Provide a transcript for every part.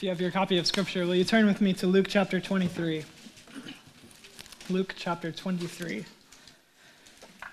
If you have your copy of Scripture, will you turn with me to Luke chapter 23? Luke chapter 23.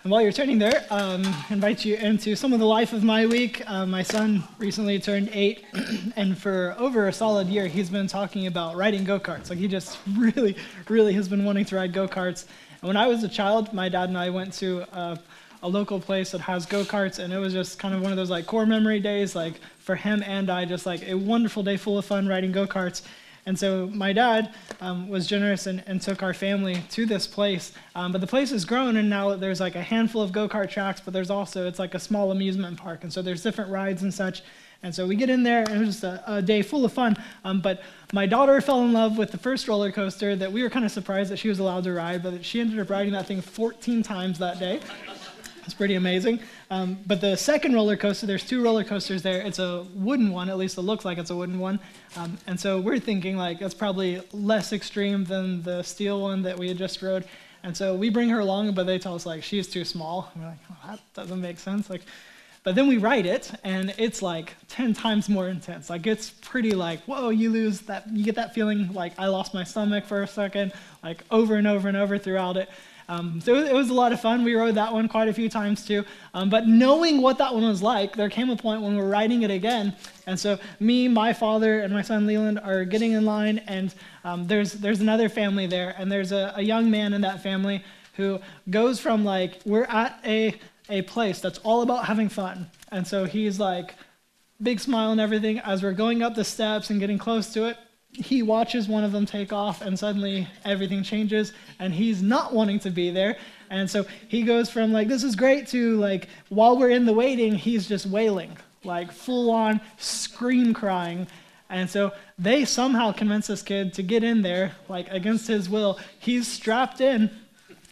And while you're turning there, um, I invite you into some of the life of my week. Uh, my son recently turned eight, and for over a solid year, he's been talking about riding go karts. Like, he just really, really has been wanting to ride go karts. And when I was a child, my dad and I went to uh, a local place that has go karts, and it was just kind of one of those like core memory days, like for him and I, just like a wonderful day full of fun riding go karts. And so my dad um, was generous and, and, took our family to this place. Um, but the place has grown, and now there's like a handful of go kart tracks, but there's also, it's like a small amusement park. And so there's different rides and such. And so we get in there, and it was just a, a day full of fun. Um, but my daughter fell in love with the first roller coaster that we were kind of surprised that she was allowed to ride, but she ended up riding that thing 14 times that day. It's pretty amazing. Um, but the second roller coaster, there's two roller coasters there. It's a wooden one, at least it looks like it's a wooden one. Um, and so we're thinking like that's probably less extreme than the steel one that we had just rode. And so we bring her along, but they tell us like she's too small. And we're like, oh, that doesn't make sense. Like, but then we ride it, and it's like 10 times more intense. Like it's pretty like, whoa, you lose that, you get that feeling like I lost my stomach for a second, like over and over and over throughout it. Um, so it was a lot of fun. We rode that one quite a few times too. Um, but knowing what that one was like, there came a point when we are riding it again. And so me, my father, and my son Leland are getting in line, and um, there's, there's another family there, and there's a, a young man in that family who goes from like, we're at a, a place that's all about having fun. And so he's like, big smile and everything. As we're going up the steps and getting close to it, he watches one of them take off, and suddenly everything changes, and he's not wanting to be there. And so he goes from like, this is great to like, while we're in the waiting, he's just wailing, like full on scream crying. And so they somehow convince this kid to get in there, like against his will. He's strapped in,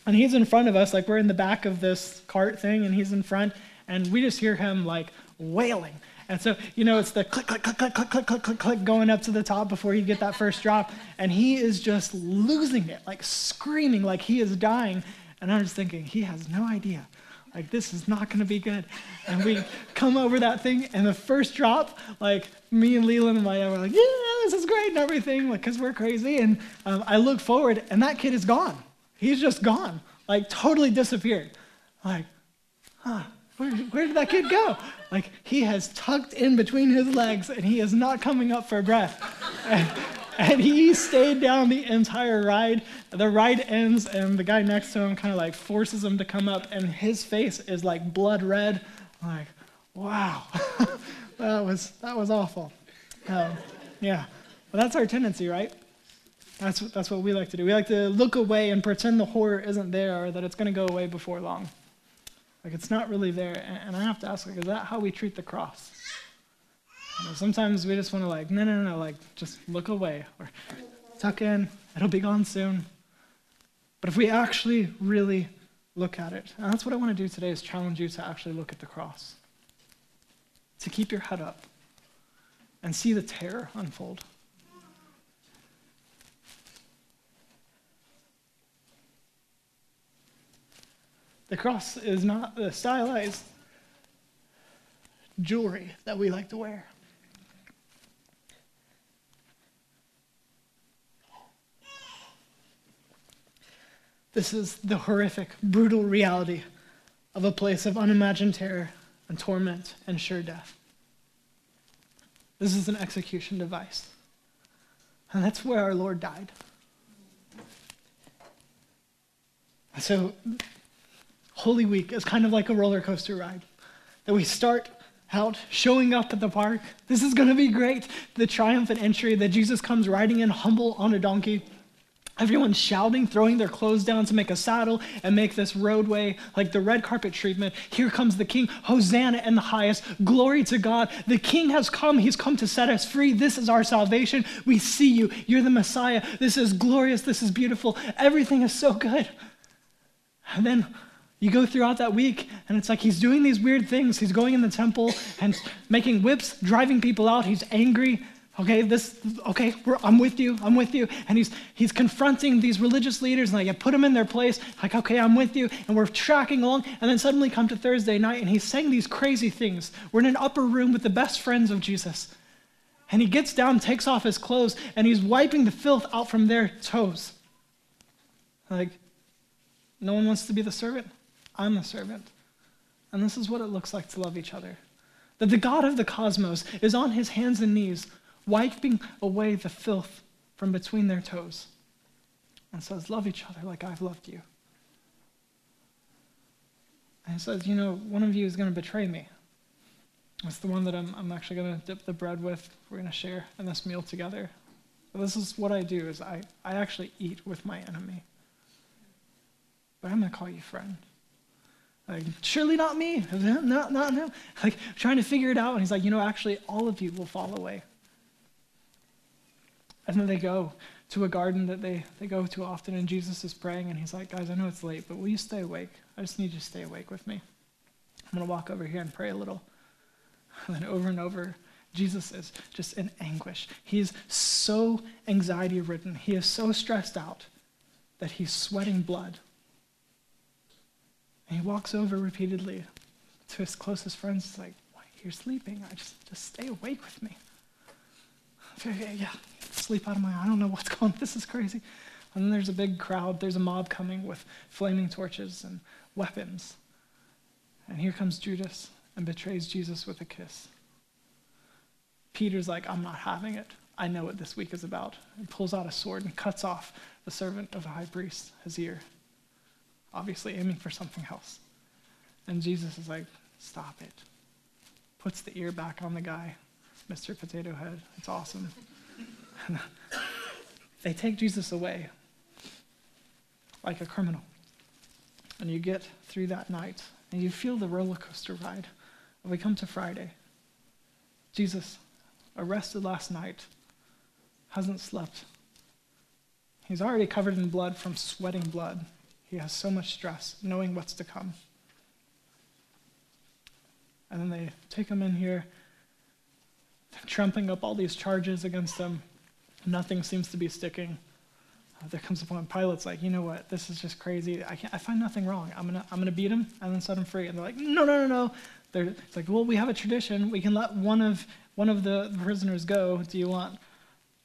and he's in front of us, like we're in the back of this cart thing, and he's in front, and we just hear him like wailing. And so, you know, it's the click, click, click, click, click, click, click, click, click going up to the top before you get that first drop. And he is just losing it, like screaming, like he is dying. And I'm just thinking, he has no idea. Like, this is not going to be good. And we come over that thing, and the first drop, like, me and Leland and my dad were like, yeah, this is great and everything, like, because we're crazy. And um, I look forward, and that kid is gone. He's just gone, like, totally disappeared. Like, huh, where, where did that kid go? Like, he has tucked in between his legs and he is not coming up for breath. And, and he stayed down the entire ride. The ride ends, and the guy next to him kind of like forces him to come up, and his face is like blood red. I'm like, wow, that was that was awful. Um, yeah, well, that's our tendency, right? That's that's what we like to do. We like to look away and pretend the horror isn't there, or that it's going to go away before long. Like it's not really there. And I have to ask, like, is that how we treat the cross? You know, sometimes we just want to like, no, no, no, like just look away or tuck in. It'll be gone soon. But if we actually really look at it, and that's what I want to do today is challenge you to actually look at the cross. To keep your head up and see the terror unfold. The cross is not the stylized jewelry that we like to wear. This is the horrific, brutal reality of a place of unimagined terror and torment and sure death. This is an execution device. And that's where our Lord died. So Holy Week is kind of like a roller coaster ride. That we start out showing up at the park. This is going to be great. The triumphant entry that Jesus comes riding in humble on a donkey. Everyone's shouting, throwing their clothes down to make a saddle and make this roadway like the red carpet treatment. Here comes the King. Hosanna in the highest. Glory to God. The King has come. He's come to set us free. This is our salvation. We see you. You're the Messiah. This is glorious. This is beautiful. Everything is so good. And then you go throughout that week, and it's like he's doing these weird things. He's going in the temple and making whips, driving people out. He's angry. Okay, this, okay, I'm with you, I'm with you. And he's, he's confronting these religious leaders, and like, I put them in their place, like, okay, I'm with you. And we're tracking along, and then suddenly come to Thursday night, and he's saying these crazy things. We're in an upper room with the best friends of Jesus. And he gets down, takes off his clothes, and he's wiping the filth out from their toes. Like, no one wants to be the servant. I'm the servant. And this is what it looks like to love each other. That the God of the cosmos is on his hands and knees, wiping away the filth from between their toes, and says, Love each other like I've loved you. And he says, You know, one of you is going to betray me. It's the one that I'm, I'm actually going to dip the bread with. We're going to share in this meal together. But this is what I do is I, I actually eat with my enemy. But I'm going to call you friend. Like, surely not me. Not, not him. Like, trying to figure it out. And he's like, you know, actually, all of you will fall away. And then they go to a garden that they, they go to often, and Jesus is praying, and he's like, guys, I know it's late, but will you stay awake? I just need you to stay awake with me. I'm going to walk over here and pray a little. And then over and over, Jesus is just in anguish. He is so anxiety ridden. He is so stressed out that he's sweating blood. And he walks over repeatedly to his closest friends. He's like, Why, You're sleeping. I just, just stay awake with me. Yeah, yeah, sleep out of my eye. I don't know what's going on. This is crazy. And then there's a big crowd. There's a mob coming with flaming torches and weapons. And here comes Judas and betrays Jesus with a kiss. Peter's like, I'm not having it. I know what this week is about. And pulls out a sword and cuts off the servant of the high priest, his ear. Obviously aiming for something else. And Jesus is like, stop it. Puts the ear back on the guy, Mr. Potato Head. It's awesome. they take Jesus away like a criminal. And you get through that night and you feel the roller coaster ride. And we come to Friday. Jesus, arrested last night, hasn't slept. He's already covered in blood from sweating blood. He has so much stress, knowing what's to come. And then they take him in here, trumping up all these charges against him. Nothing seems to be sticking. Uh, there comes a point Pilate's like, you know what, this is just crazy. I, can't, I find nothing wrong. I'm going to I'm gonna beat him and then set him free. And they're like, no, no, no, no. They're, it's like, well, we have a tradition. We can let one of, one of the prisoners go. Do you want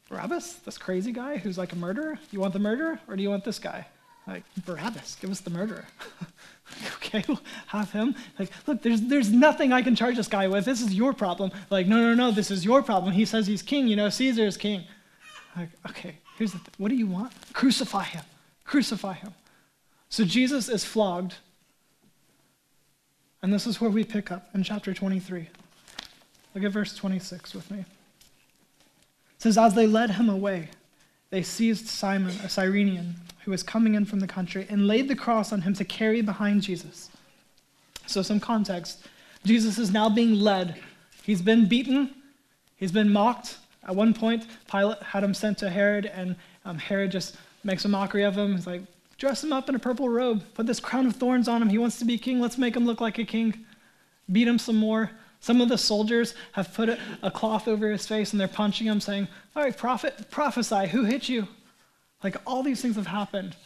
Barabbas, this crazy guy who's like a murderer? You want the murderer or do you want this guy? Like, Barabbas, give us the murderer. okay, we'll have him. Like, look, there's, there's nothing I can charge this guy with. This is your problem. Like, no, no, no, this is your problem. He says he's king. You know, Caesar is king. Like, okay, here's the thing. What do you want? Crucify him. Crucify him. So Jesus is flogged. And this is where we pick up in chapter 23. Look at verse 26 with me. It says, As they led him away, they seized Simon, a Cyrenian, who was coming in from the country, and laid the cross on him to carry behind Jesus. So, some context Jesus is now being led. He's been beaten, he's been mocked. At one point, Pilate had him sent to Herod, and um, Herod just makes a mockery of him. He's like, dress him up in a purple robe, put this crown of thorns on him. He wants to be king. Let's make him look like a king. Beat him some more. Some of the soldiers have put a, cloth over his face and they're punching him, saying, All right, prophet, prophesy, who hit you? Like all these things have happened.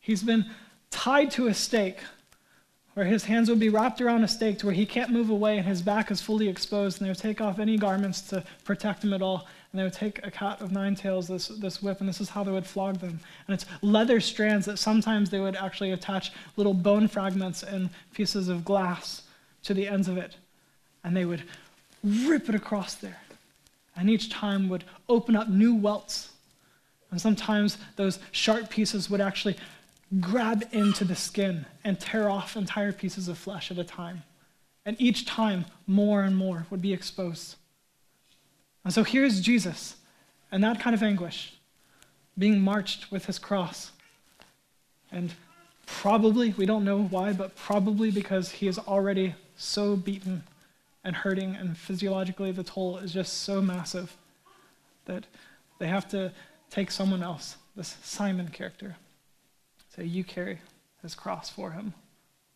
He's been tied to a stake where his hands would be wrapped around a stake to where he can't move away and his back is fully exposed, and they would take off any garments to protect him at all. And they would take a cat of nine tails, this, this whip, and this is how they would flog them. And it's leather strands that sometimes they would actually attach little bone fragments and pieces of glass to the ends of it and they would rip it across there. And each time would open up new welts. And sometimes those sharp pieces would actually grab into the skin and tear off entire pieces of flesh at a time. And each time, more and more would be exposed. And so here's Jesus, and that kind of anguish, being marched with his cross. And probably, we don't know why, but probably because he is already so beaten and hurting, and physiologically the toll is just so massive that they have to take someone else, this Simon character, say, You carry his cross for him,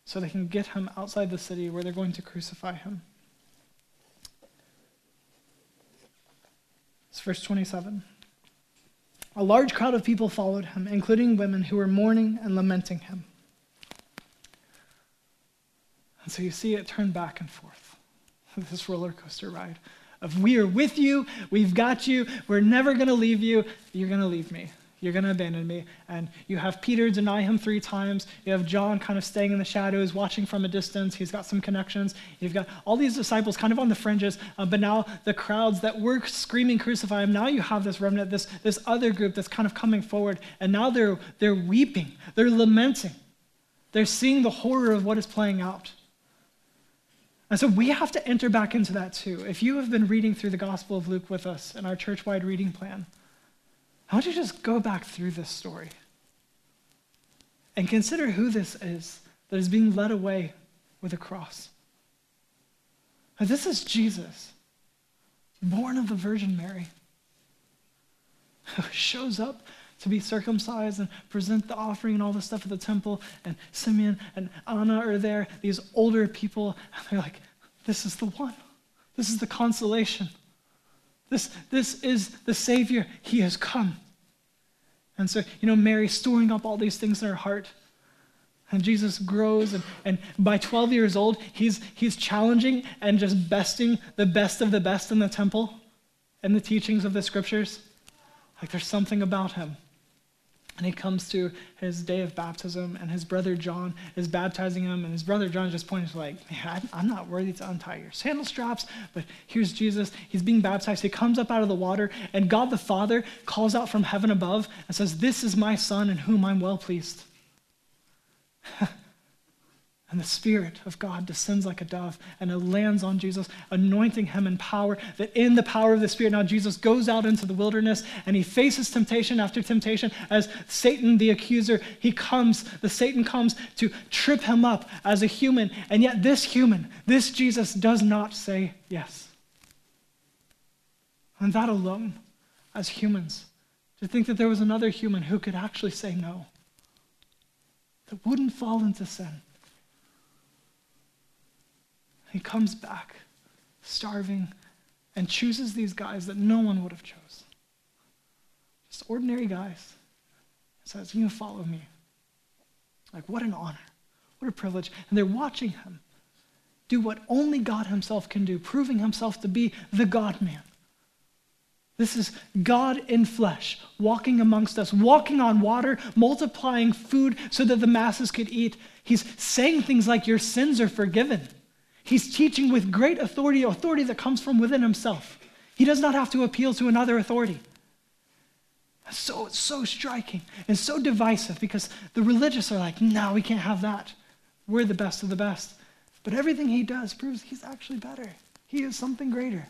so they can get him outside the city where they're going to crucify him. It's verse 27. A large crowd of people followed him, including women who were mourning and lamenting him. And so you see it turn back and forth. this roller coaster ride of we are with you, we've got you, we're never going to leave you, you're going to leave me. You're going to abandon me. And you have Peter deny him three times. You have John kind of staying in the shadows, watching from a distance. He's got some connections. You've got all these disciples kind of on the fringes, uh, but now the crowds that were screaming, crucify him, now you have this remnant, this, this other group that's kind of coming forward. And now they're, they're weeping, they're lamenting. They're seeing the horror of what is playing out. And so we have to enter back into that too. If you have been reading through the Gospel of Luke with us in our church wide reading plan, I want you to just go back through this story and consider who this is that is being led away with a cross. And this is Jesus, born of the Virgin Mary, who shows up to be circumcised and present the offering and all this stuff at the temple. And Simeon and Anna are there, these older people. And they're like, this is the one. This is the consolation. This, this is the Savior. He has come. And so, you know, Mary storing up all these things in her heart. And Jesus grows, and, and by 12 years old, he's, he's challenging and just besting the best of the best in the temple and the teachings of the scriptures. Like there's something about him. And he comes to his day of baptism, and his brother John is baptizing him, and his brother John just points like, Man, I'm not worthy to untie your sandal straps, but here's Jesus. He's being baptized. He comes up out of the water, and God the Father calls out from heaven above and says, This is my son in whom I'm well pleased. And the Spirit of God descends like a dove and it lands on Jesus, anointing him in power. That in the power of the Spirit, now Jesus goes out into the wilderness and he faces temptation after temptation as Satan, the accuser, he comes, the Satan comes to trip him up as a human. And yet, this human, this Jesus, does not say yes. And that alone, as humans, to think that there was another human who could actually say no, that wouldn't fall into sin he comes back, starving, and chooses these guys that no one would have chose. Just ordinary guys. He says, You follow me. Like, what an honor. What a privilege. And they're watching him do what only God himself can do, proving himself to be the God man. This is God in flesh, walking amongst us, walking on water, multiplying food so that the masses could eat. He's saying things like, Your sins are forgiven. He's teaching with great authority, authority that comes from within himself. He does not have to appeal to another authority. So it's so striking and so divisive because the religious are like, no, we can't have that. We're the best of the best. But everything he does proves he's actually better. He is something greater.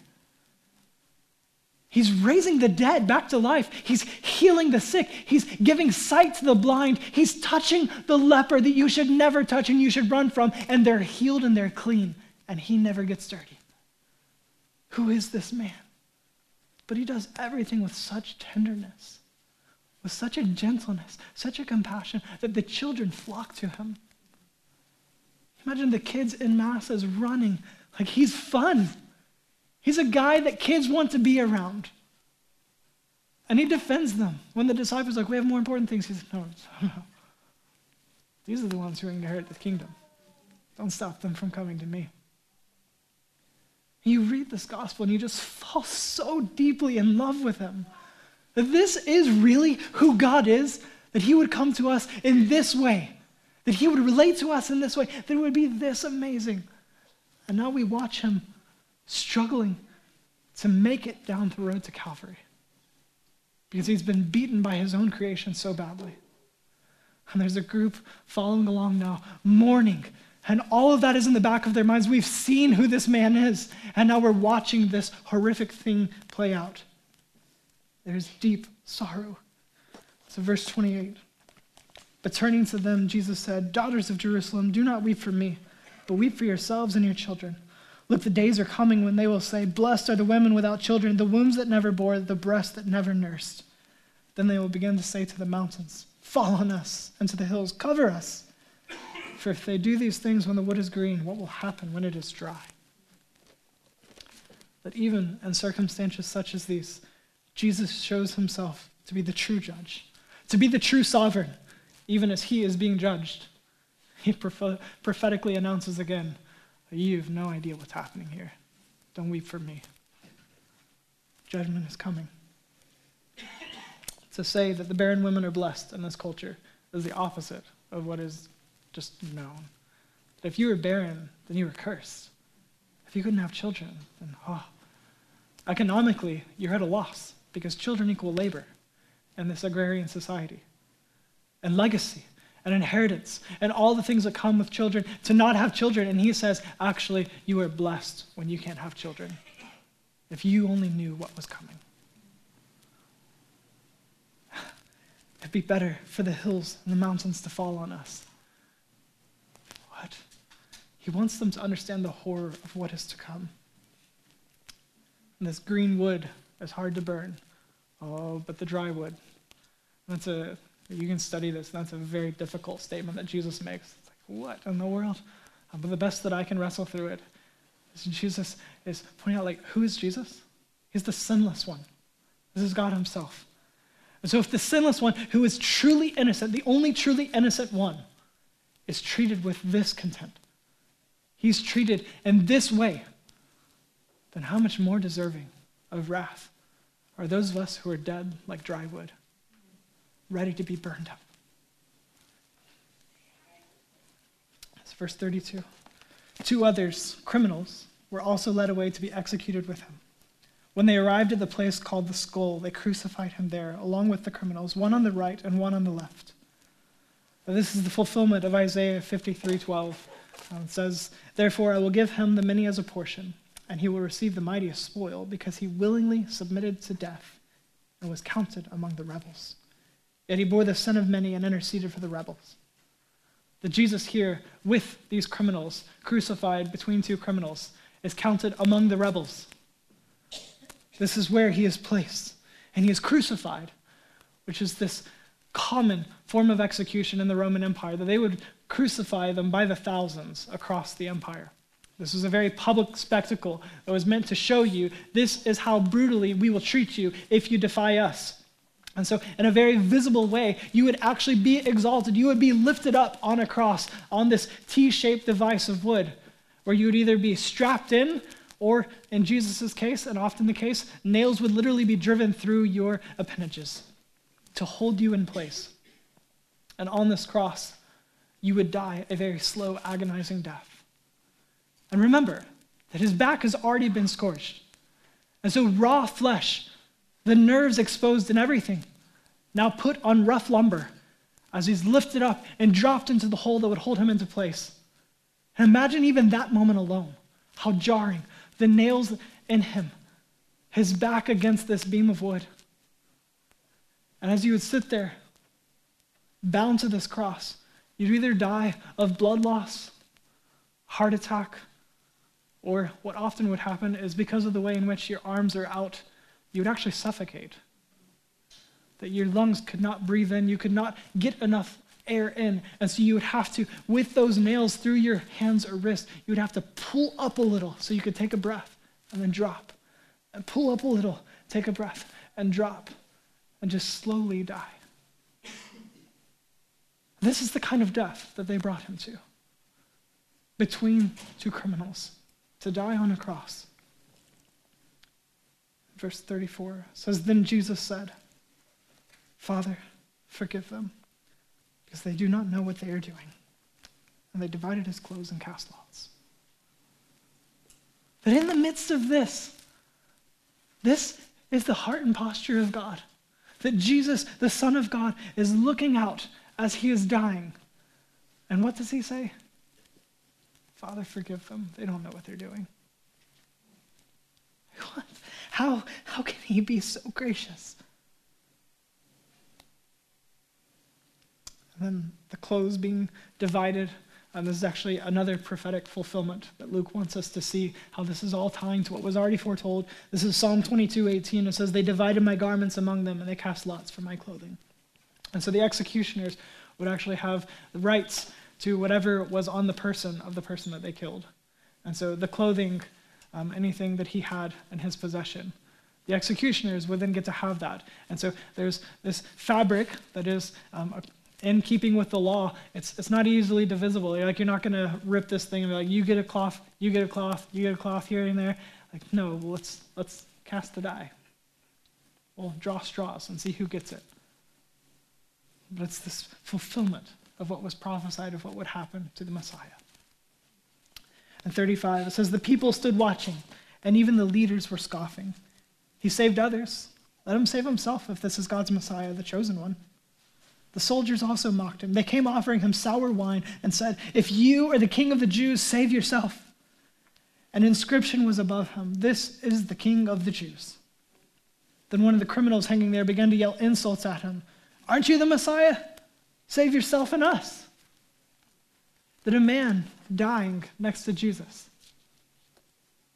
He's raising the dead back to life. He's healing the sick. He's giving sight to the blind. He's touching the leper that you should never touch and you should run from, and they're healed and they're clean and he never gets dirty. Who is this man? But he does everything with such tenderness, with such a gentleness, such a compassion that the children flock to him. Imagine the kids in masses running like he's fun. He's a guy that kids want to be around. And he defends them. When the disciples are like, we have more important things, he says, no, no. These are the ones who inherit the kingdom. Don't stop them from coming to me. You read this gospel and you just fall so deeply in love with him. That this is really who God is, that he would come to us in this way, that he would relate to us in this way, that it would be this amazing. And now we watch him struggling to make it down the road to Calvary because he's been beaten by his own creation so badly. And there's a group following along now, mourning and all of that is in the back of their minds. We've seen who this man is, and now we're watching this horrific thing play out. There's deep sorrow. So, verse 28. But turning to them, Jesus said, Daughters of Jerusalem, do not weep for me, but weep for yourselves and your children. Look, the days are coming when they will say, Blessed are the women without children, the wombs that never bore, the breasts that never nursed. Then they will begin to say to the mountains, Fall on us, and to the hills, Cover us. For if they do these things when the wood is green, what will happen when it is dry? That even in circumstances such as these, Jesus shows himself to be the true judge, to be the true sovereign, even as he is being judged. He prophetically announces again, You have no idea what's happening here. Don't weep for me. judgment is coming. To say that the barren women are blessed in this culture is the opposite of what is just known. That If you were barren, then you were cursed. If you couldn't have children, then, oh, economically, you're at a loss because children equal labor in this agrarian society and legacy and inheritance and all the things that come with children to not have children. And he says, actually, you are blessed when you can't have children. If you only knew what was coming. It'd be better for the hills and the mountains to fall on us. What? He wants them to understand the horror of what is to come. And this green wood is hard to burn. Oh, but the dry wood. That's a you can study this. That's a very difficult statement that Jesus makes. It's like, what in the world? Uh, but the best that I can wrestle through it is Jesus is pointing out, like, who is Jesus? He's the sinless one. This is God Himself. And so, if the sinless one, who is truly innocent, the only truly innocent one, is treated with this contempt, he's treated in this way, then how much more deserving of wrath are those of us who are dead like dry wood? ready to be burned up. It's verse 32. Two others, criminals, were also led away to be executed with him. When they arrived at the place called the skull, they crucified him there, along with the criminals, one on the right and one on the left. This is the fulfillment of Isaiah 53:12. Um, it says, "Therefore I will give him the many as a portion, and he will receive the mightiest spoil, because he willingly submitted to death and was counted among the rebels." Yet he bore the sin of many and interceded for the rebels. That Jesus here, with these criminals, crucified between two criminals, is counted among the rebels. This is where he is placed. And he is crucified, which is this common form of execution in the Roman Empire, that they would crucify them by the thousands across the empire. This was a very public spectacle that was meant to show you this is how brutally we will treat you if you defy us. And so, in a very visible way, you would actually be exalted. You would be lifted up on a cross on this T shaped device of wood, where you would either be strapped in, or in Jesus' case, and often the case, nails would literally be driven through your appendages to hold you in place. And on this cross, you would die a very slow, agonizing death. And remember that his back has already been scorched. And so, raw flesh the nerves exposed and everything, now put on rough lumber as he's lifted up and dropped into the hole that would hold him into place. And imagine even that moment alone, how jarring. The nails in him, his back against this beam of wood. And as you would sit there, bound to this cross, you'd either die of blood loss, heart attack, or what often would happen is because of the way in which your arms are out you would actually suffocate. That your lungs could not breathe in, you could not get enough air in. And so you would have to, with those nails through your hands or wrist, you would have to pull up a little so you could take a breath and then drop. And pull up a little, take a breath and drop, and just slowly die. This is the kind of death that they brought him to between two criminals to die on a cross verse 34 says, Then Jesus said, Father, forgive them, because they do not know what they are doing. And they divided his clothes and cast lots. But in the midst of this, this is the heart and posture of God. That Jesus, the Son of God, is looking out as he is dying. And what does he say? Father, forgive them. They don't know what they're doing. What? How, how can he be so gracious? And then the clothes being divided. And this is actually another prophetic fulfillment that Luke wants us to see how this is all tying to what was already foretold. This is Psalm 22, 18. It says, They divided my garments among them, and they cast lots for my clothing. And so the executioners would actually have the rights to whatever was on the person of the person that they killed. And so the clothing um, anything that he had in his possession. The executioners would then get to have that. And so there's this fabric that is um, in keeping with the law. It's, it's not easily divisible. You're like, you're not going to rip this thing and be like, you get a cloth, you get a cloth, you get a cloth here and there. Like, no, let's, let's cast the die. We'll draw straws and see who gets it. But it's this fulfillment of what was prophesied of what would happen to the Messiah. And 35, it says, The people stood watching, and even the leaders were scoffing. He saved others. Let him save himself if this is God's Messiah, the chosen one. The soldiers also mocked him. They came offering him sour wine and said, If you are the king of the Jews, save yourself. An inscription was above him This is the king of the Jews. Then one of the criminals hanging there began to yell insults at him Aren't you the Messiah? Save yourself and us. That a man dying next to Jesus,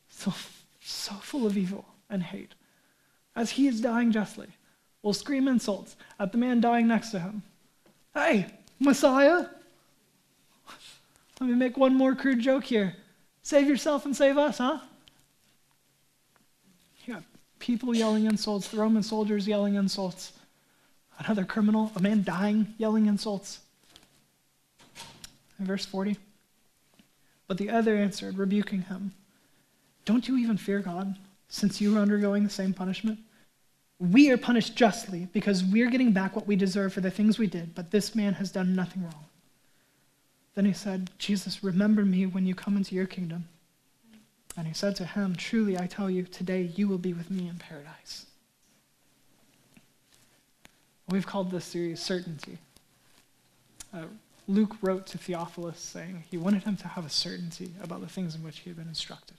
so, so full of evil and hate, as he is dying justly, will scream insults at the man dying next to him. Hey, Messiah! Let me make one more crude joke here. Save yourself and save us, huh? You got people yelling insults, the Roman soldiers yelling insults, another criminal, a man dying, yelling insults. In verse 40, but the other answered, rebuking him, Don't you even fear God, since you are undergoing the same punishment? We are punished justly because we're getting back what we deserve for the things we did, but this man has done nothing wrong. Then he said, Jesus, remember me when you come into your kingdom. And he said to him, Truly I tell you, today you will be with me in paradise. We've called this series Certainty. Uh, Luke wrote to Theophilus saying he wanted him to have a certainty about the things in which he had been instructed.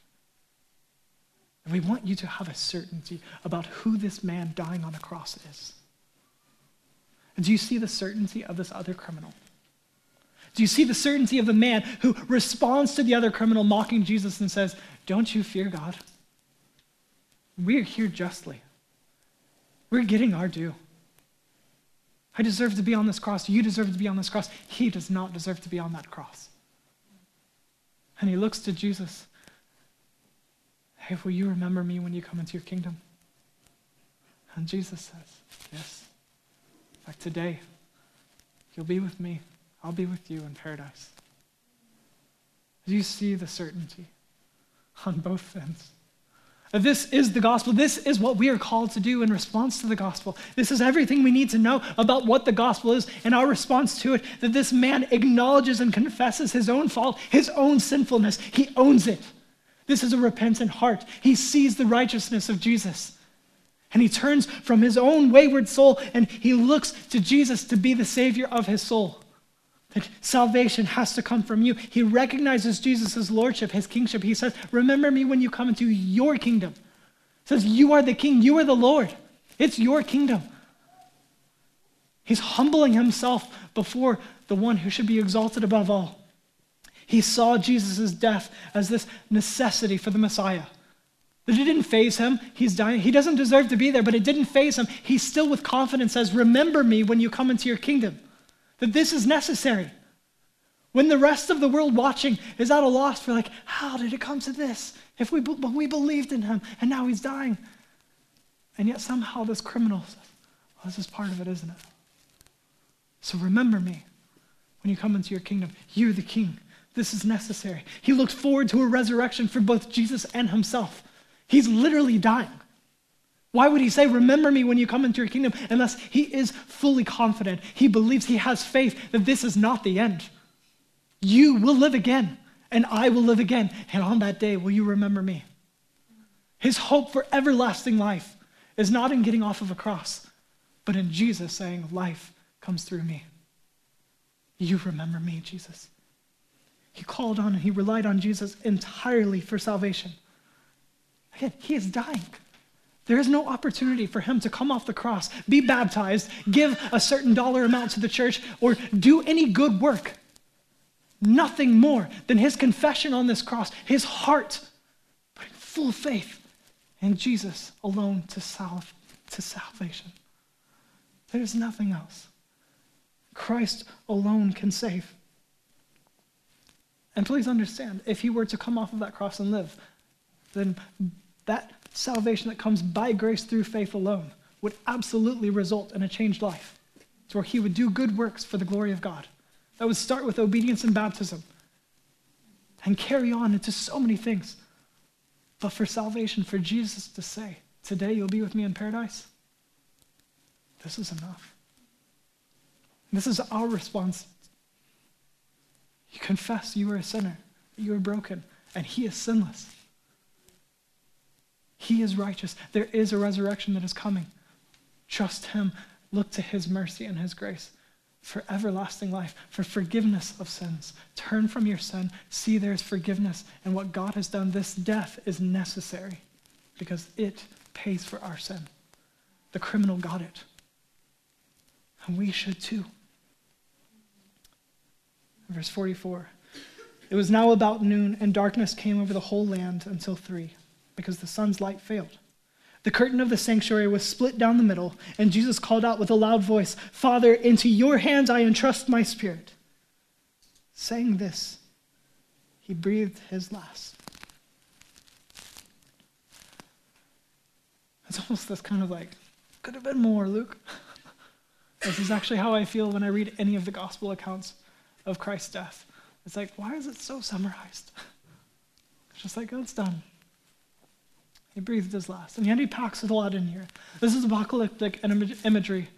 And we want you to have a certainty about who this man dying on the cross is. And do you see the certainty of this other criminal? Do you see the certainty of the man who responds to the other criminal mocking Jesus and says, Don't you fear God? We're here justly. We're getting our due. I deserve to be on this cross. You deserve to be on this cross. He does not deserve to be on that cross. And he looks to Jesus. Hey, will you remember me when you come into your kingdom? And Jesus says, Yes. Like today, you'll be with me. I'll be with you in paradise. Do you see the certainty on both ends? This is the gospel. This is what we are called to do in response to the gospel. This is everything we need to know about what the gospel is and our response to it. That this man acknowledges and confesses his own fault, his own sinfulness. He owns it. This is a repentant heart. He sees the righteousness of Jesus. And he turns from his own wayward soul and he looks to Jesus to be the Savior of his soul that salvation has to come from you. He recognizes Jesus' lordship, his kingship. He says, Remember me when you come into your kingdom. He says, You are the king, you are the Lord. It's your kingdom. He's humbling himself before the one who should be exalted above all. He saw Jesus' death as this necessity for the Messiah. That it didn't faze him. He's dying. He doesn't deserve to be there, but it didn't faze him. He still, with confidence, says, Remember me when you come into your kingdom that this is necessary. When the rest of the world watching is at a loss for, like, how did it come to this? If we, we believed in him and now he's dying. And yet somehow this criminal says, well, this is part of it, isn't it? So remember me when you come into your kingdom. You're the king. This is necessary. He looks forward to a resurrection for both Jesus and himself. He's literally dying. Why would he say, Remember me when you come into your kingdom, unless he is fully confident? He believes, he has faith that this is not the end. You will live again, and I will live again. And on that day, will you remember me? His hope for everlasting life is not in getting off of a cross, but in Jesus saying, Life comes through me. You remember me, Jesus. He called on and he relied on Jesus entirely for salvation. Again, he is dying. There is no opportunity for him to come off the cross, be baptized, give a certain dollar amount to the church, or do any good work. Nothing more than his confession on this cross, his heart, putting full faith in Jesus alone to, salve, to salvation. There is nothing else. Christ alone can save. And please understand, if he were to come off of that cross and live, then that salvation that comes by grace through faith alone would absolutely result in a changed life. It's where he would do good works for the glory of God. That would start with obedience and baptism and carry on into so many things. But for salvation, for Jesus to say, Today you'll be with me in paradise, this is enough. This is our response. You confess you are a sinner, you are broken, and He is sinless. He is righteous. There is a resurrection that is coming. Trust Him. Look to His mercy and His grace for everlasting life, for forgiveness of sins. Turn from your sin. See there's forgiveness. And what God has done, this death is necessary because it pays for our sin. The criminal got it. And we should too. Verse 44 It was now about noon, and darkness came over the whole land until three, because the sun's light failed. The curtain of the sanctuary was split down the middle, and Jesus called out with a loud voice, Father, into your hands I entrust my spirit. Saying this, he breathed his last. It's almost this kind of like, could have been more, Luke. this is actually how I feel when I read any of the gospel accounts of Christ's death. It's like, why is it so summarized? It's just like, oh, it's done. He breathed his last. And yet he packs a lot in here. This is apocalyptic imagery.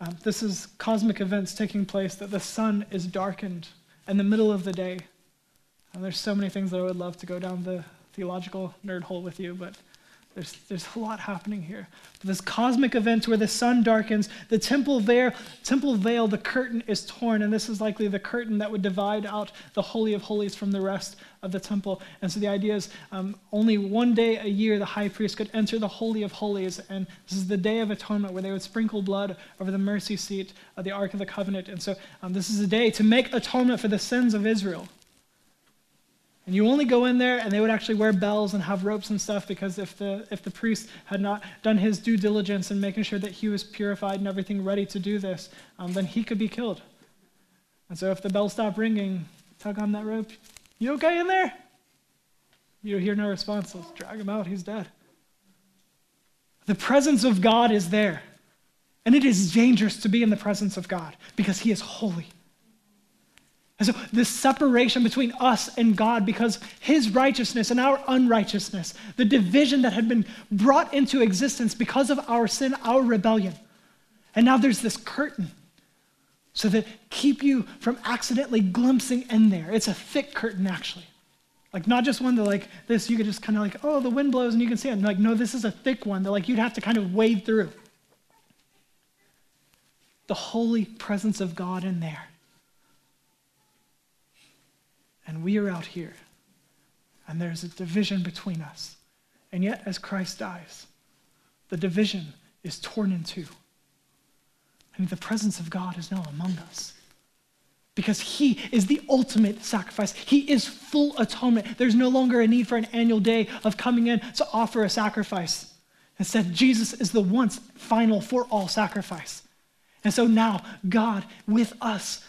Um, this is cosmic events taking place that the sun is darkened in the middle of the day. And there's so many things that I would love to go down the theological nerd hole with you, but there's, there's a lot happening here. This cosmic event where the sun darkens, the temple veil, temple veil, the curtain is torn, and this is likely the curtain that would divide out the Holy of Holies from the rest of the temple. And so the idea is um, only one day a year the high priest could enter the Holy of Holies, and this is the Day of Atonement where they would sprinkle blood over the mercy seat of the Ark of the Covenant. And so um, this is a day to make atonement for the sins of Israel. And you only go in there, and they would actually wear bells and have ropes and stuff because if the, if the priest had not done his due diligence in making sure that he was purified and everything ready to do this, um, then he could be killed. And so if the bell stopped ringing, tug on that rope. You okay in there? You hear no response. Let's drag him out. He's dead. The presence of God is there. And it is dangerous to be in the presence of God because he is holy. And so, this separation between us and God, because His righteousness and our unrighteousness, the division that had been brought into existence because of our sin, our rebellion. And now there's this curtain so that keep you from accidentally glimpsing in there. It's a thick curtain, actually. Like, not just one that, like, this, you could just kind of like, oh, the wind blows and you can see it. And like, no, this is a thick one that, like, you'd have to kind of wade through. The holy presence of God in there and we are out here. And there's a division between us. And yet, as Christ dies, the division is torn in two. And the presence of God is now among us. Because he is the ultimate sacrifice. He is full atonement. There's no longer a need for an annual day of coming in to offer a sacrifice. Instead, Jesus is the once final for all sacrifice. And so now, God with us,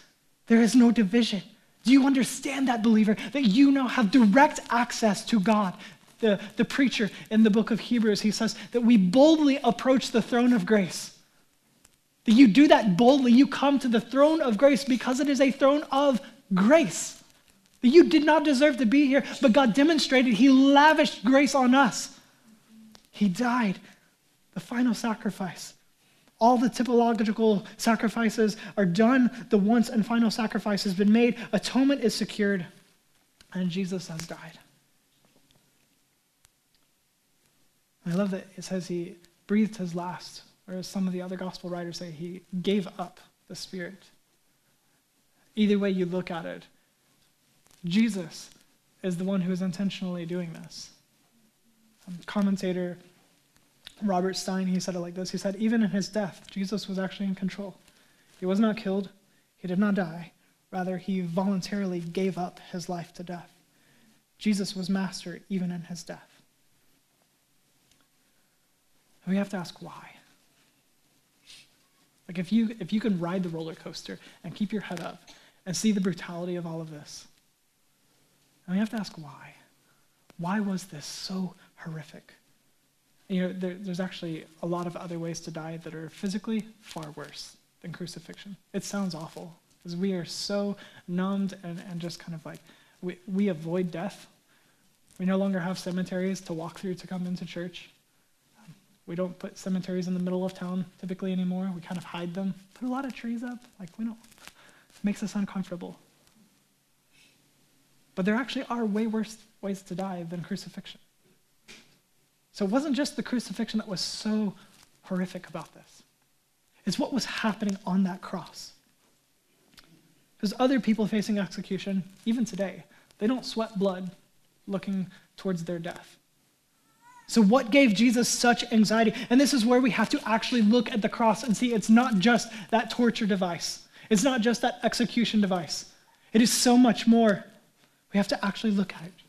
there is no division. Do you understand that, believer? That you now have direct access to God. The, the preacher in the book of Hebrews, he says that we boldly approach the throne of grace. That you do that boldly. You come to the throne of grace because it is a throne of grace. That you did not deserve to be here, but God demonstrated, He lavished grace on us. He died, the final sacrifice. All the typological sacrifices are done. The once and final sacrifice has been made. Atonement is secured. And Jesus has died. I love that it says he breathed his last, or as some of the other gospel writers say, he gave up the Spirit. Either way you look at it, Jesus is the one who is intentionally doing this. Um, commentator Robert Stein, he said it like this. He said, even in his death, Jesus was actually in control. He was not killed, he did not die. Rather, he voluntarily gave up his life to death. Jesus was master even in his death. And we have to ask why. Like if you if you can ride the roller coaster and keep your head up and see the brutality of all of this, and we have to ask why. Why was this so horrific? You know, there, there's actually a lot of other ways to die that are physically far worse than crucifixion. It sounds awful because we are so numbed and, and just kind of like, we, we avoid death. We no longer have cemeteries to walk through to come into church. We don't put cemeteries in the middle of town typically anymore. We kind of hide them. Put a lot of trees up. Like, we don't. It makes us uncomfortable. But there actually are way worse ways to die than crucifixion. So it wasn't just the crucifixion that was so horrific about this, it's what was happening on that cross. Because other people facing execution, even today, they don't sweat blood looking towards their death. So, what gave Jesus such anxiety? And this is where we have to actually look at the cross and see it's not just that torture device, it's not just that execution device. It is so much more. We have to actually look at it.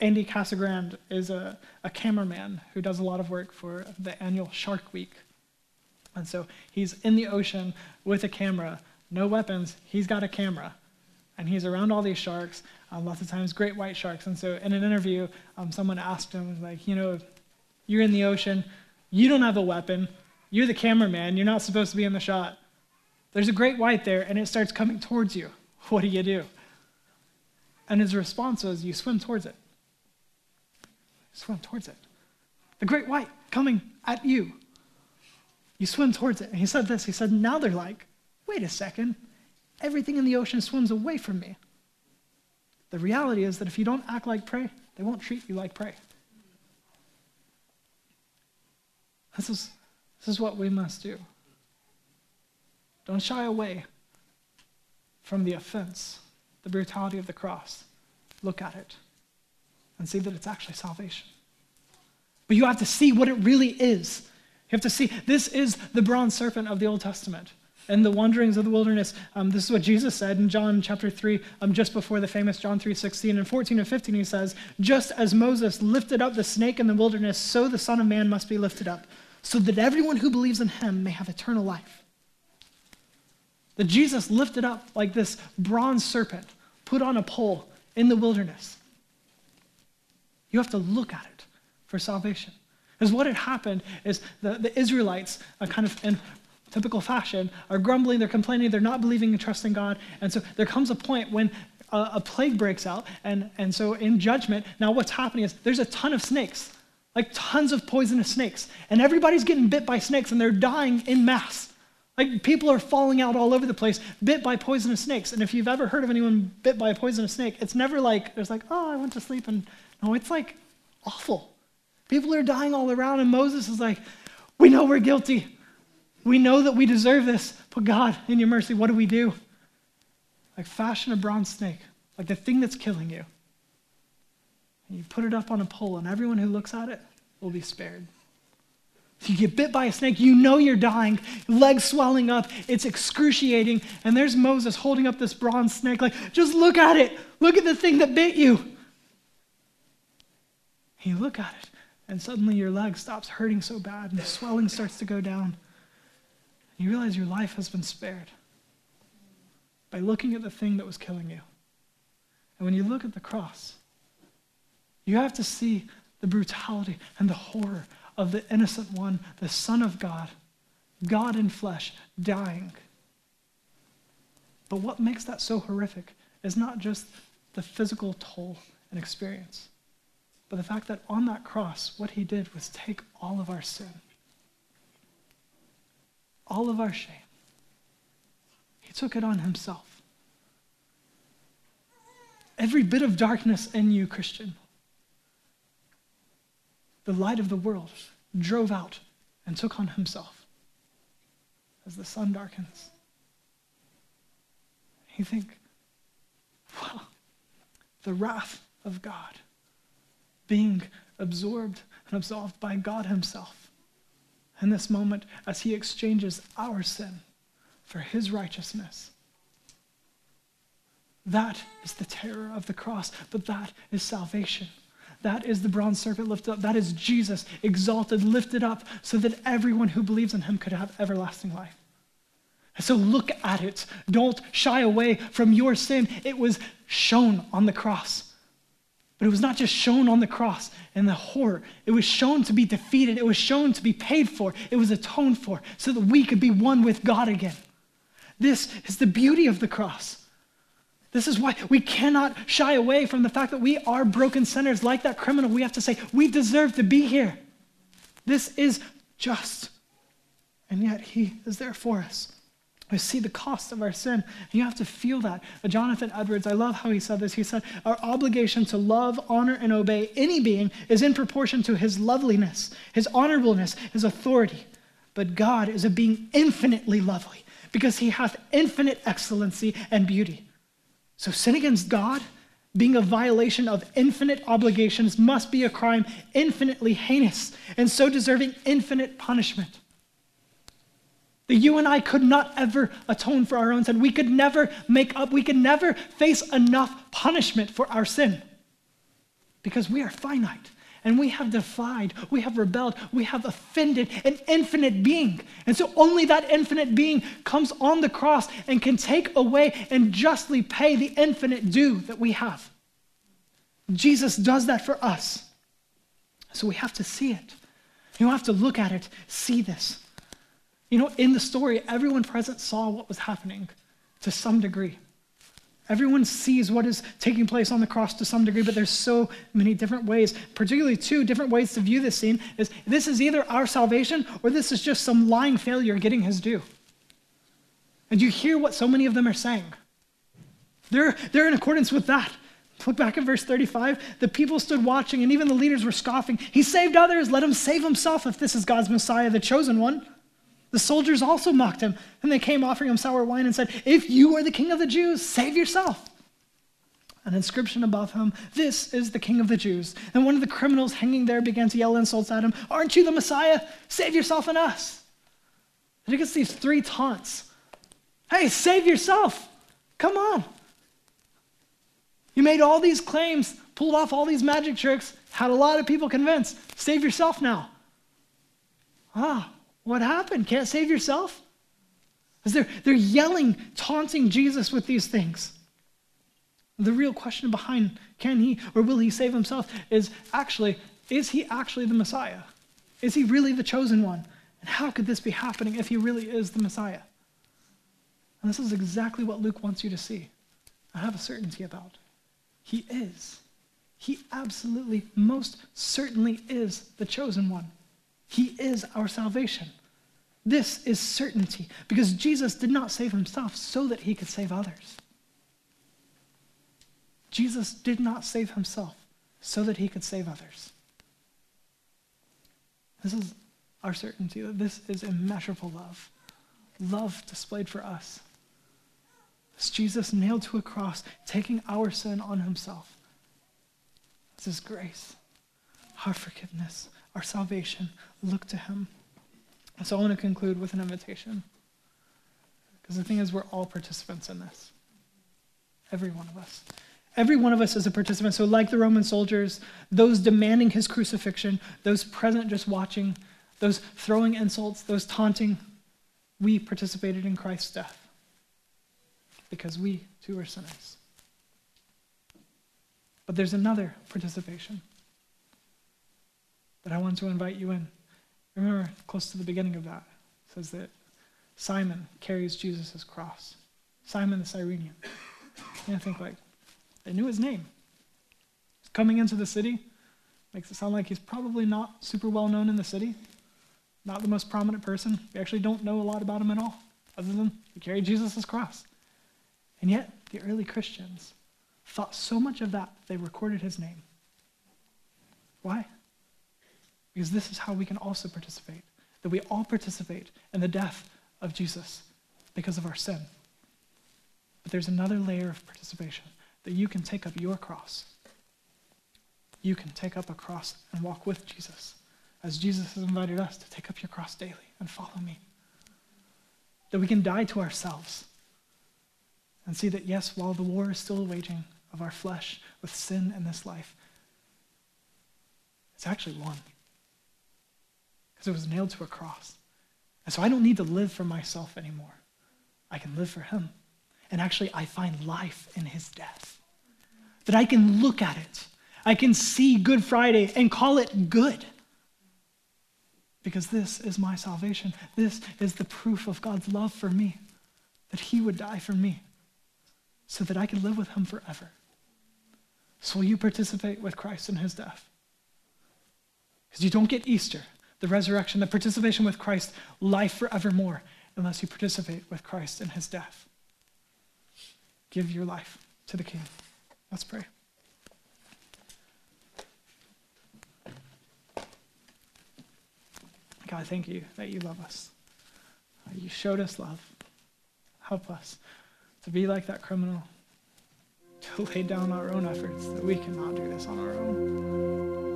Andy Casagrande is a, a cameraman who does a lot of work for the annual Shark Week. And so he's in the ocean with a camera, no weapons, he's got a camera. And he's around all these sharks, um, lots of times great white sharks. And so in an interview, um, someone asked him, like, you know, you're in the ocean, you don't have a weapon, you're the cameraman, you're not supposed to be in the shot. There's a great white there, and it starts coming towards you. What do you do? And his response was, you swim towards it swim towards it. The great white coming at you. You swim towards it. And he said this he said, Now they're like, wait a second, everything in the ocean swims away from me. The reality is that if you don't act like prey, they won't treat you like prey. This is, this is what we must do. Don't shy away from the offense, the brutality of the cross. Look at it and see that it's actually salvation. But you have to see what it really is. You have to see this is the bronze serpent of the Old Testament. And the wanderings of the wilderness, um, this is what Jesus said in John chapter 3, um, just before the famous John 3 16 and 14 and 15. He says, Just as Moses lifted up the snake in the wilderness, so the Son of Man must be lifted up, so that everyone who believes in him may have eternal life. That Jesus lifted up like this bronze serpent put on a pole in the wilderness. You have to look at it for salvation. Because what had happened is the, the Israelites, uh, kind of in typical fashion, are grumbling, they're complaining, they're not believing and trusting God. And so there comes a point when uh, a plague breaks out. And, and so in judgment, now what's happening is there's a ton of snakes, like tons of poisonous snakes. And everybody's getting bit by snakes and they're dying in mass. Like people are falling out all over the place, bit by poisonous snakes. And if you've ever heard of anyone bit by a poisonous snake, it's never like, there's like, oh, I went to sleep and no, it's like awful. People are dying all around, and Moses is like, We know we're guilty. We know that we deserve this, but God, in your mercy, what do we do? Like, fashion a bronze snake, like the thing that's killing you. And you put it up on a pole, and everyone who looks at it will be spared. If you get bit by a snake, you know you're dying, legs swelling up, it's excruciating, and there's Moses holding up this bronze snake, like, just look at it. Look at the thing that bit you. You look at it, and suddenly your leg stops hurting so bad, and the swelling starts to go down. You realize your life has been spared by looking at the thing that was killing you. And when you look at the cross, you have to see the brutality and the horror of the innocent one, the Son of God, God in flesh, dying. But what makes that so horrific is not just the physical toll and experience, but the fact that on that cross, what he did was take all of our sin, all of our shame. He took it on himself. Every bit of darkness in you, Christian, the light of the world drove out and took on himself as the sun darkens. You think, wow, the wrath of God being absorbed and absolved by God Himself. In this moment, as He exchanges our sin for His righteousness. That is the terror of the cross, but that is salvation. That is the bronze serpent lifted up. That is Jesus exalted, lifted up, so that everyone who believes in him could have everlasting life. So look at it. Don't shy away from your sin. It was shown on the cross. But it was not just shown on the cross and the horror. It was shown to be defeated. It was shown to be paid for. It was atoned for so that we could be one with God again. This is the beauty of the cross. This is why we cannot shy away from the fact that we are broken sinners like that criminal. We have to say, we deserve to be here. This is just. And yet he is there for us. We see the cost of our sin. And you have to feel that. Jonathan Edwards, I love how he said this. He said, Our obligation to love, honor, and obey any being is in proportion to his loveliness, his honorableness, his authority. But God is a being infinitely lovely because he hath infinite excellency and beauty. So sin against God, being a violation of infinite obligations, must be a crime infinitely heinous and so deserving infinite punishment. That you and I could not ever atone for our own sin. We could never make up, we could never face enough punishment for our sin because we are finite and we have defied, we have rebelled, we have offended an infinite being. And so only that infinite being comes on the cross and can take away and justly pay the infinite due that we have. Jesus does that for us. So we have to see it. You have to look at it, see this. You know, in the story, everyone present saw what was happening to some degree. Everyone sees what is taking place on the cross to some degree, but there's so many different ways, particularly two different ways to view this scene is this is either our salvation or this is just some lying failure getting his due. And you hear what so many of them are saying. They're, they're in accordance with that. Look back at verse 35. The people stood watching, and even the leaders were scoffing. He saved others. Let him save himself if this is God's Messiah, the chosen one. The soldiers also mocked him, and they came offering him sour wine and said, If you are the king of the Jews, save yourself. An inscription above him, This is the king of the Jews. And one of the criminals hanging there began to yell insults at him, Aren't you the Messiah? Save yourself and us. And he gets these three taunts. Hey, save yourself. Come on. You made all these claims, pulled off all these magic tricks, had a lot of people convinced. Save yourself now. Ah, what happened? Can't save yourself? Because they're, they're yelling, taunting Jesus with these things. The real question behind can he or will he save himself is actually, is he actually the Messiah? Is he really the chosen one? And how could this be happening if he really is the Messiah? And this is exactly what Luke wants you to see. I have a certainty about. He is. He absolutely, most certainly is the chosen one. He is our salvation. This is certainty because Jesus did not save himself so that he could save others. Jesus did not save himself so that he could save others. This is our certainty that this is immeasurable love. Love displayed for us. It's Jesus nailed to a cross, taking our sin on himself. This is grace, our forgiveness, our salvation. Look to him. So I want to conclude with an invitation. Because the thing is, we're all participants in this. Every one of us. Every one of us is a participant. So, like the Roman soldiers, those demanding his crucifixion, those present just watching, those throwing insults, those taunting, we participated in Christ's death because we too are sinners. But there's another participation that I want to invite you in. Remember, close to the beginning of that, says that Simon carries Jesus' cross. Simon the Cyrenian. And I think, like, they knew his name. He's coming into the city. Makes it sound like he's probably not super well known in the city. Not the most prominent person. We actually don't know a lot about him at all, other than he carried Jesus' cross. And yet, the early Christians thought so much of that, they recorded his name. Why? Because this is how we can also participate. That we all participate in the death of Jesus because of our sin. But there's another layer of participation that you can take up your cross. You can take up a cross and walk with Jesus, as Jesus has invited us to take up your cross daily and follow me. That we can die to ourselves and see that, yes, while the war is still waging of our flesh with sin in this life, it's actually won because it was nailed to a cross. And so I don't need to live for myself anymore. I can live for him. And actually, I find life in his death. That I can look at it. I can see Good Friday and call it good. Because this is my salvation. This is the proof of God's love for me. That he would die for me so that I can live with him forever. So will you participate with Christ in his death? Because you don't get Easter the resurrection, the participation with Christ, life forevermore, unless you participate with Christ in his death. Give your life to the King. Let's pray. God, thank you that you love us. You showed us love. Help us to be like that criminal, to lay down our own efforts, that we cannot do this on our own,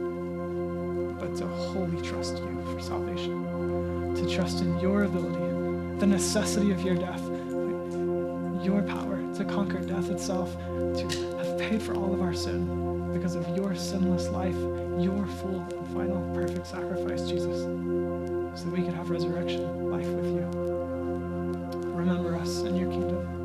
but to wholly trust you for salvation, to trust in your ability, the necessity of your death, your power to conquer death itself, to have paid for all of our sin because of your sinless life, your full and final perfect sacrifice, Jesus, so that we could have resurrection life with you. Remember us in your kingdom.